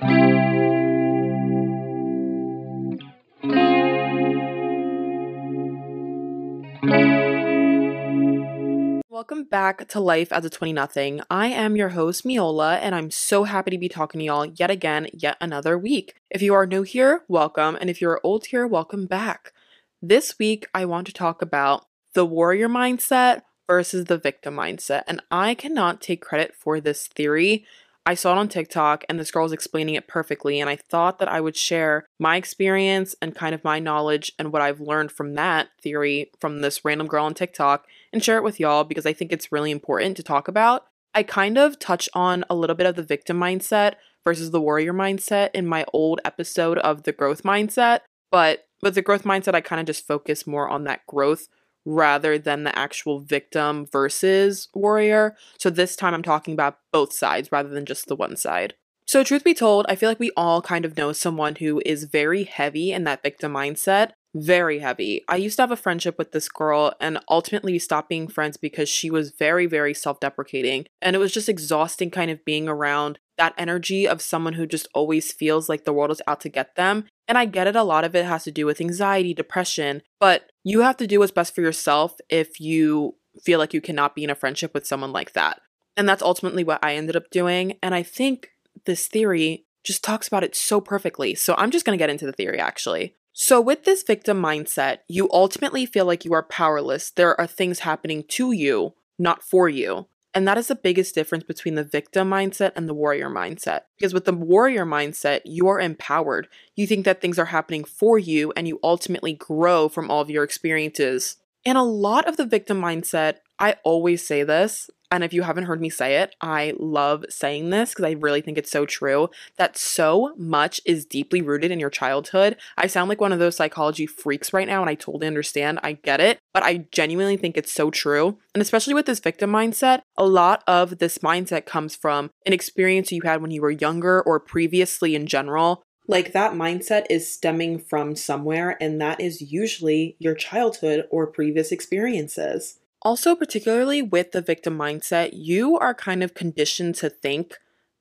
Welcome back to Life as a 20 Nothing. I am your host, Miola, and I'm so happy to be talking to y'all yet again, yet another week. If you are new here, welcome, and if you're old here, welcome back. This week, I want to talk about the warrior mindset versus the victim mindset, and I cannot take credit for this theory. I saw it on TikTok and this girl was explaining it perfectly, and I thought that I would share my experience and kind of my knowledge and what I've learned from that theory from this random girl on TikTok and share it with y'all because I think it's really important to talk about. I kind of touch on a little bit of the victim mindset versus the warrior mindset in my old episode of the growth mindset, but with the growth mindset, I kind of just focus more on that growth rather than the actual victim versus warrior. So this time I'm talking about both sides rather than just the one side. So, truth be told, I feel like we all kind of know someone who is very heavy in that victim mindset. Very heavy. I used to have a friendship with this girl, and ultimately we stopped being friends because she was very, very self deprecating. And it was just exhausting kind of being around that energy of someone who just always feels like the world is out to get them. And I get it, a lot of it has to do with anxiety, depression, but you have to do what's best for yourself if you feel like you cannot be in a friendship with someone like that. And that's ultimately what I ended up doing. And I think this theory just talks about it so perfectly. So I'm just going to get into the theory actually. So, with this victim mindset, you ultimately feel like you are powerless. There are things happening to you, not for you. And that is the biggest difference between the victim mindset and the warrior mindset. Because with the warrior mindset, you are empowered. You think that things are happening for you and you ultimately grow from all of your experiences. And a lot of the victim mindset, I always say this, and if you haven't heard me say it, I love saying this because I really think it's so true that so much is deeply rooted in your childhood. I sound like one of those psychology freaks right now, and I totally understand. I get it, but I genuinely think it's so true. And especially with this victim mindset, a lot of this mindset comes from an experience you had when you were younger or previously in general. Like that mindset is stemming from somewhere, and that is usually your childhood or previous experiences. Also, particularly with the victim mindset, you are kind of conditioned to think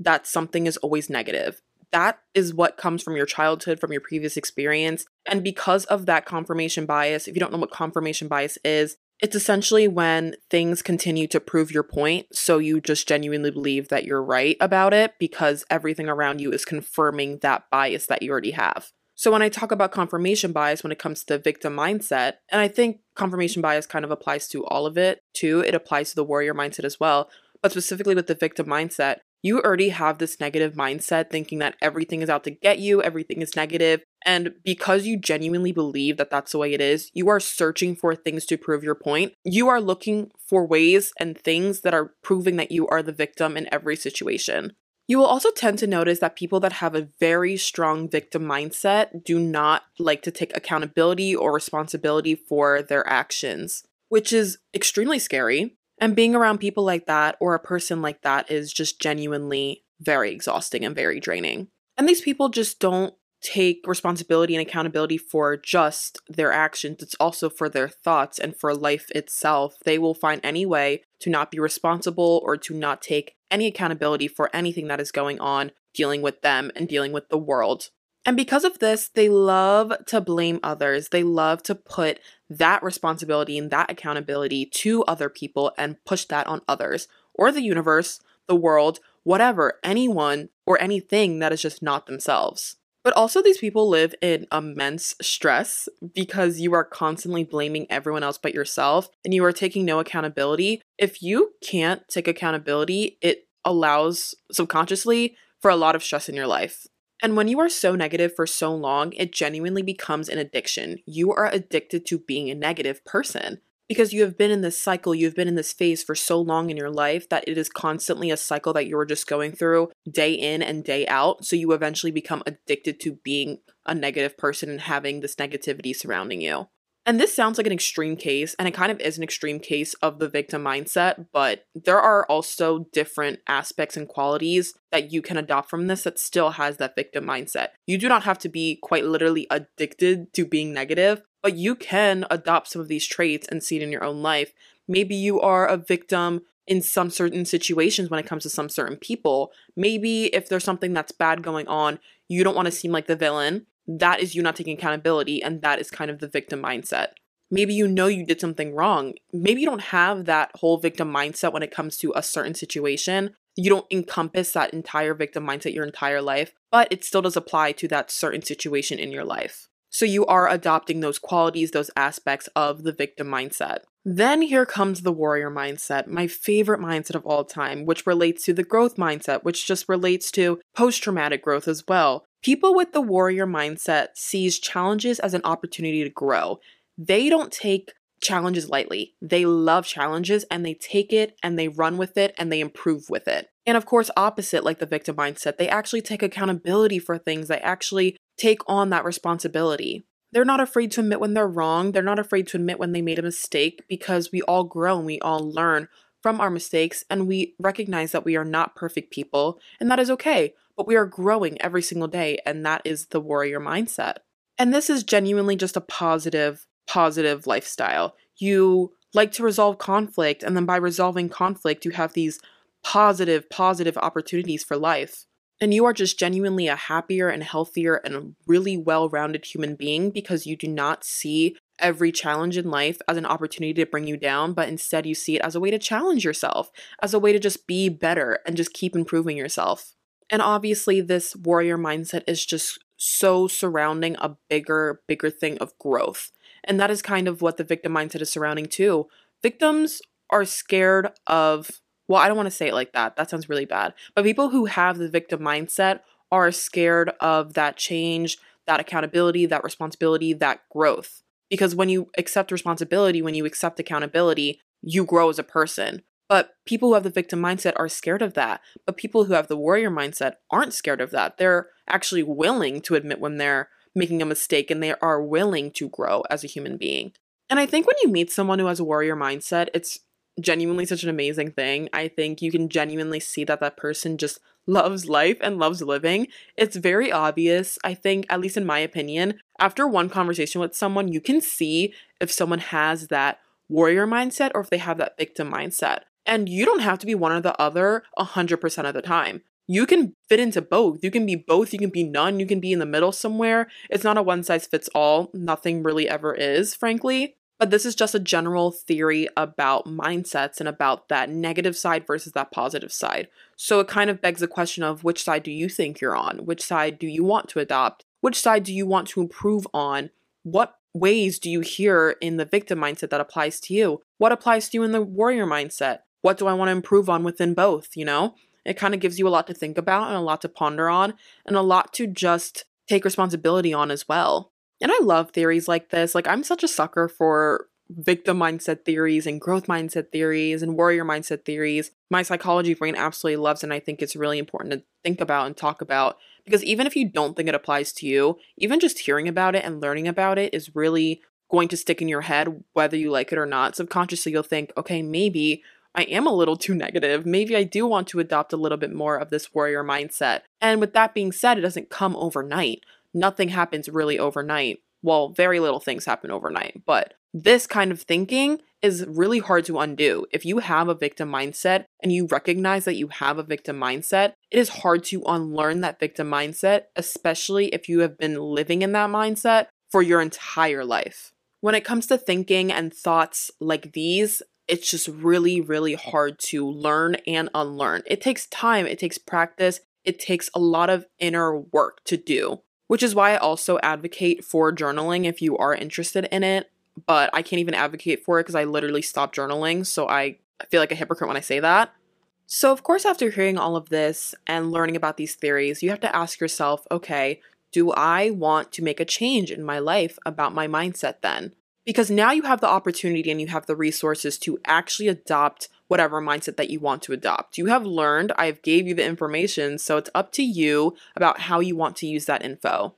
that something is always negative. That is what comes from your childhood, from your previous experience. And because of that confirmation bias, if you don't know what confirmation bias is, it's essentially when things continue to prove your point. So you just genuinely believe that you're right about it because everything around you is confirming that bias that you already have. So when I talk about confirmation bias when it comes to victim mindset, and I think confirmation bias kind of applies to all of it too, it applies to the warrior mindset as well, but specifically with the victim mindset, you already have this negative mindset thinking that everything is out to get you, everything is negative, and because you genuinely believe that that's the way it is, you are searching for things to prove your point. You are looking for ways and things that are proving that you are the victim in every situation. You will also tend to notice that people that have a very strong victim mindset do not like to take accountability or responsibility for their actions, which is extremely scary. And being around people like that or a person like that is just genuinely very exhausting and very draining. And these people just don't take responsibility and accountability for just their actions, it's also for their thoughts and for life itself. They will find any way to not be responsible or to not take any accountability for anything that is going on dealing with them and dealing with the world. And because of this, they love to blame others. They love to put that responsibility and that accountability to other people and push that on others or the universe, the world, whatever, anyone or anything that is just not themselves. But also, these people live in immense stress because you are constantly blaming everyone else but yourself and you are taking no accountability. If you can't take accountability, it allows subconsciously for a lot of stress in your life. And when you are so negative for so long, it genuinely becomes an addiction. You are addicted to being a negative person because you have been in this cycle, you've been in this phase for so long in your life that it is constantly a cycle that you're just going through day in and day out. So you eventually become addicted to being a negative person and having this negativity surrounding you. And this sounds like an extreme case, and it kind of is an extreme case of the victim mindset, but there are also different aspects and qualities that you can adopt from this that still has that victim mindset. You do not have to be quite literally addicted to being negative, but you can adopt some of these traits and see it in your own life. Maybe you are a victim in some certain situations when it comes to some certain people. Maybe if there's something that's bad going on, you don't want to seem like the villain. That is you not taking accountability, and that is kind of the victim mindset. Maybe you know you did something wrong. Maybe you don't have that whole victim mindset when it comes to a certain situation. You don't encompass that entire victim mindset your entire life, but it still does apply to that certain situation in your life. So you are adopting those qualities, those aspects of the victim mindset. Then here comes the warrior mindset, my favorite mindset of all time, which relates to the growth mindset, which just relates to post traumatic growth as well. People with the warrior mindset sees challenges as an opportunity to grow. They don't take challenges lightly. They love challenges and they take it and they run with it and they improve with it. And of course, opposite like the victim mindset, they actually take accountability for things. They actually take on that responsibility. They're not afraid to admit when they're wrong. They're not afraid to admit when they made a mistake because we all grow and we all learn from our mistakes and we recognize that we are not perfect people and that is okay. But we are growing every single day and that is the warrior mindset. And this is genuinely just a positive, positive lifestyle. You like to resolve conflict, and then by resolving conflict, you have these positive, positive opportunities for life. And you are just genuinely a happier and healthier and really well rounded human being because you do not see every challenge in life as an opportunity to bring you down, but instead you see it as a way to challenge yourself, as a way to just be better and just keep improving yourself. And obviously, this warrior mindset is just so surrounding a bigger, bigger thing of growth. And that is kind of what the victim mindset is surrounding too. Victims are scared of well, I don't want to say it like that. That sounds really bad. But people who have the victim mindset are scared of that change, that accountability, that responsibility, that growth. Because when you accept responsibility, when you accept accountability, you grow as a person. But people who have the victim mindset are scared of that. But people who have the warrior mindset aren't scared of that. They're actually willing to admit when they're making a mistake and they are willing to grow as a human being. And I think when you meet someone who has a warrior mindset, it's genuinely such an amazing thing. I think you can genuinely see that that person just loves life and loves living. It's very obvious, I think, at least in my opinion. After one conversation with someone, you can see if someone has that warrior mindset or if they have that victim mindset. And you don't have to be one or the other 100% of the time. You can fit into both. You can be both, you can be none, you can be in the middle somewhere. It's not a one size fits all. Nothing really ever is, frankly. But this is just a general theory about mindsets and about that negative side versus that positive side. So it kind of begs the question of which side do you think you're on? Which side do you want to adopt? Which side do you want to improve on? What ways do you hear in the victim mindset that applies to you? What applies to you in the warrior mindset? What do I want to improve on within both? You know, it kind of gives you a lot to think about and a lot to ponder on and a lot to just take responsibility on as well. And I love theories like this. Like, I'm such a sucker for victim mindset theories and growth mindset theories and warrior mindset theories. My psychology brain absolutely loves and I think it's really important to think about and talk about because even if you don't think it applies to you, even just hearing about it and learning about it is really going to stick in your head, whether you like it or not. Subconsciously, you'll think, okay, maybe I am a little too negative. Maybe I do want to adopt a little bit more of this warrior mindset. And with that being said, it doesn't come overnight nothing happens really overnight. Well, very little things happen overnight, but this kind of thinking is really hard to undo. If you have a victim mindset and you recognize that you have a victim mindset, it is hard to unlearn that victim mindset, especially if you have been living in that mindset for your entire life. When it comes to thinking and thoughts like these, it's just really, really hard to learn and unlearn. It takes time, it takes practice, it takes a lot of inner work to do which is why I also advocate for journaling if you are interested in it. But I can't even advocate for it because I literally stopped journaling. So I feel like a hypocrite when I say that. So, of course, after hearing all of this and learning about these theories, you have to ask yourself okay, do I want to make a change in my life about my mindset then? Because now you have the opportunity and you have the resources to actually adopt whatever mindset that you want to adopt. You have learned, I've gave you the information, so it's up to you about how you want to use that info.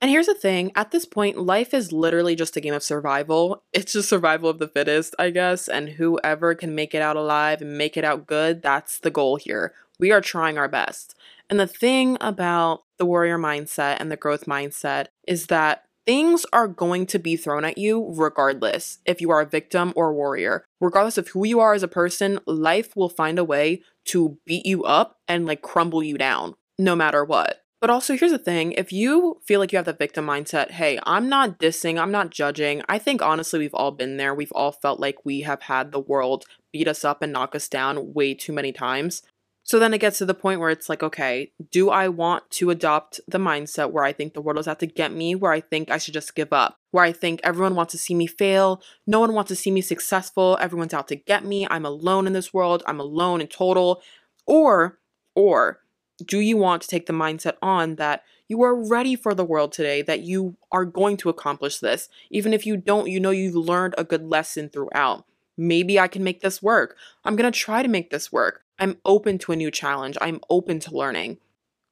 And here's the thing at this point, life is literally just a game of survival. It's just survival of the fittest, I guess, and whoever can make it out alive and make it out good, that's the goal here. We are trying our best. And the thing about the warrior mindset and the growth mindset is that things are going to be thrown at you regardless if you are a victim or a warrior. Regardless of who you are as a person, life will find a way to beat you up and like crumble you down no matter what. But also, here's the thing if you feel like you have the victim mindset, hey, I'm not dissing, I'm not judging. I think honestly, we've all been there. We've all felt like we have had the world beat us up and knock us down way too many times. So then it gets to the point where it's like, okay, do I want to adopt the mindset where I think the world is out to get me, where I think I should just give up, where I think everyone wants to see me fail, no one wants to see me successful, everyone's out to get me, I'm alone in this world, I'm alone in total? Or, or, do you want to take the mindset on that you are ready for the world today, that you are going to accomplish this? Even if you don't, you know you've learned a good lesson throughout. Maybe I can make this work. I'm going to try to make this work. I'm open to a new challenge. I'm open to learning.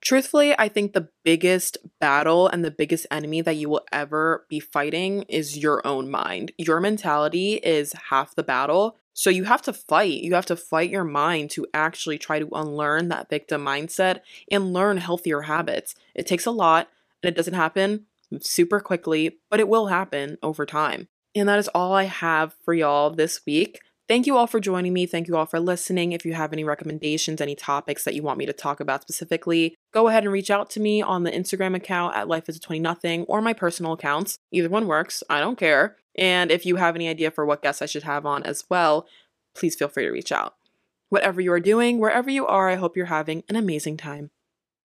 Truthfully, I think the biggest battle and the biggest enemy that you will ever be fighting is your own mind. Your mentality is half the battle. So you have to fight. You have to fight your mind to actually try to unlearn that victim mindset and learn healthier habits. It takes a lot and it doesn't happen super quickly, but it will happen over time. And that is all I have for y'all this week. Thank you all for joining me. Thank you all for listening. If you have any recommendations, any topics that you want me to talk about specifically, go ahead and reach out to me on the Instagram account at Life as a 20 Nothing or my personal accounts. Either one works. I don't care. And if you have any idea for what guests I should have on as well, please feel free to reach out. Whatever you are doing, wherever you are, I hope you're having an amazing time.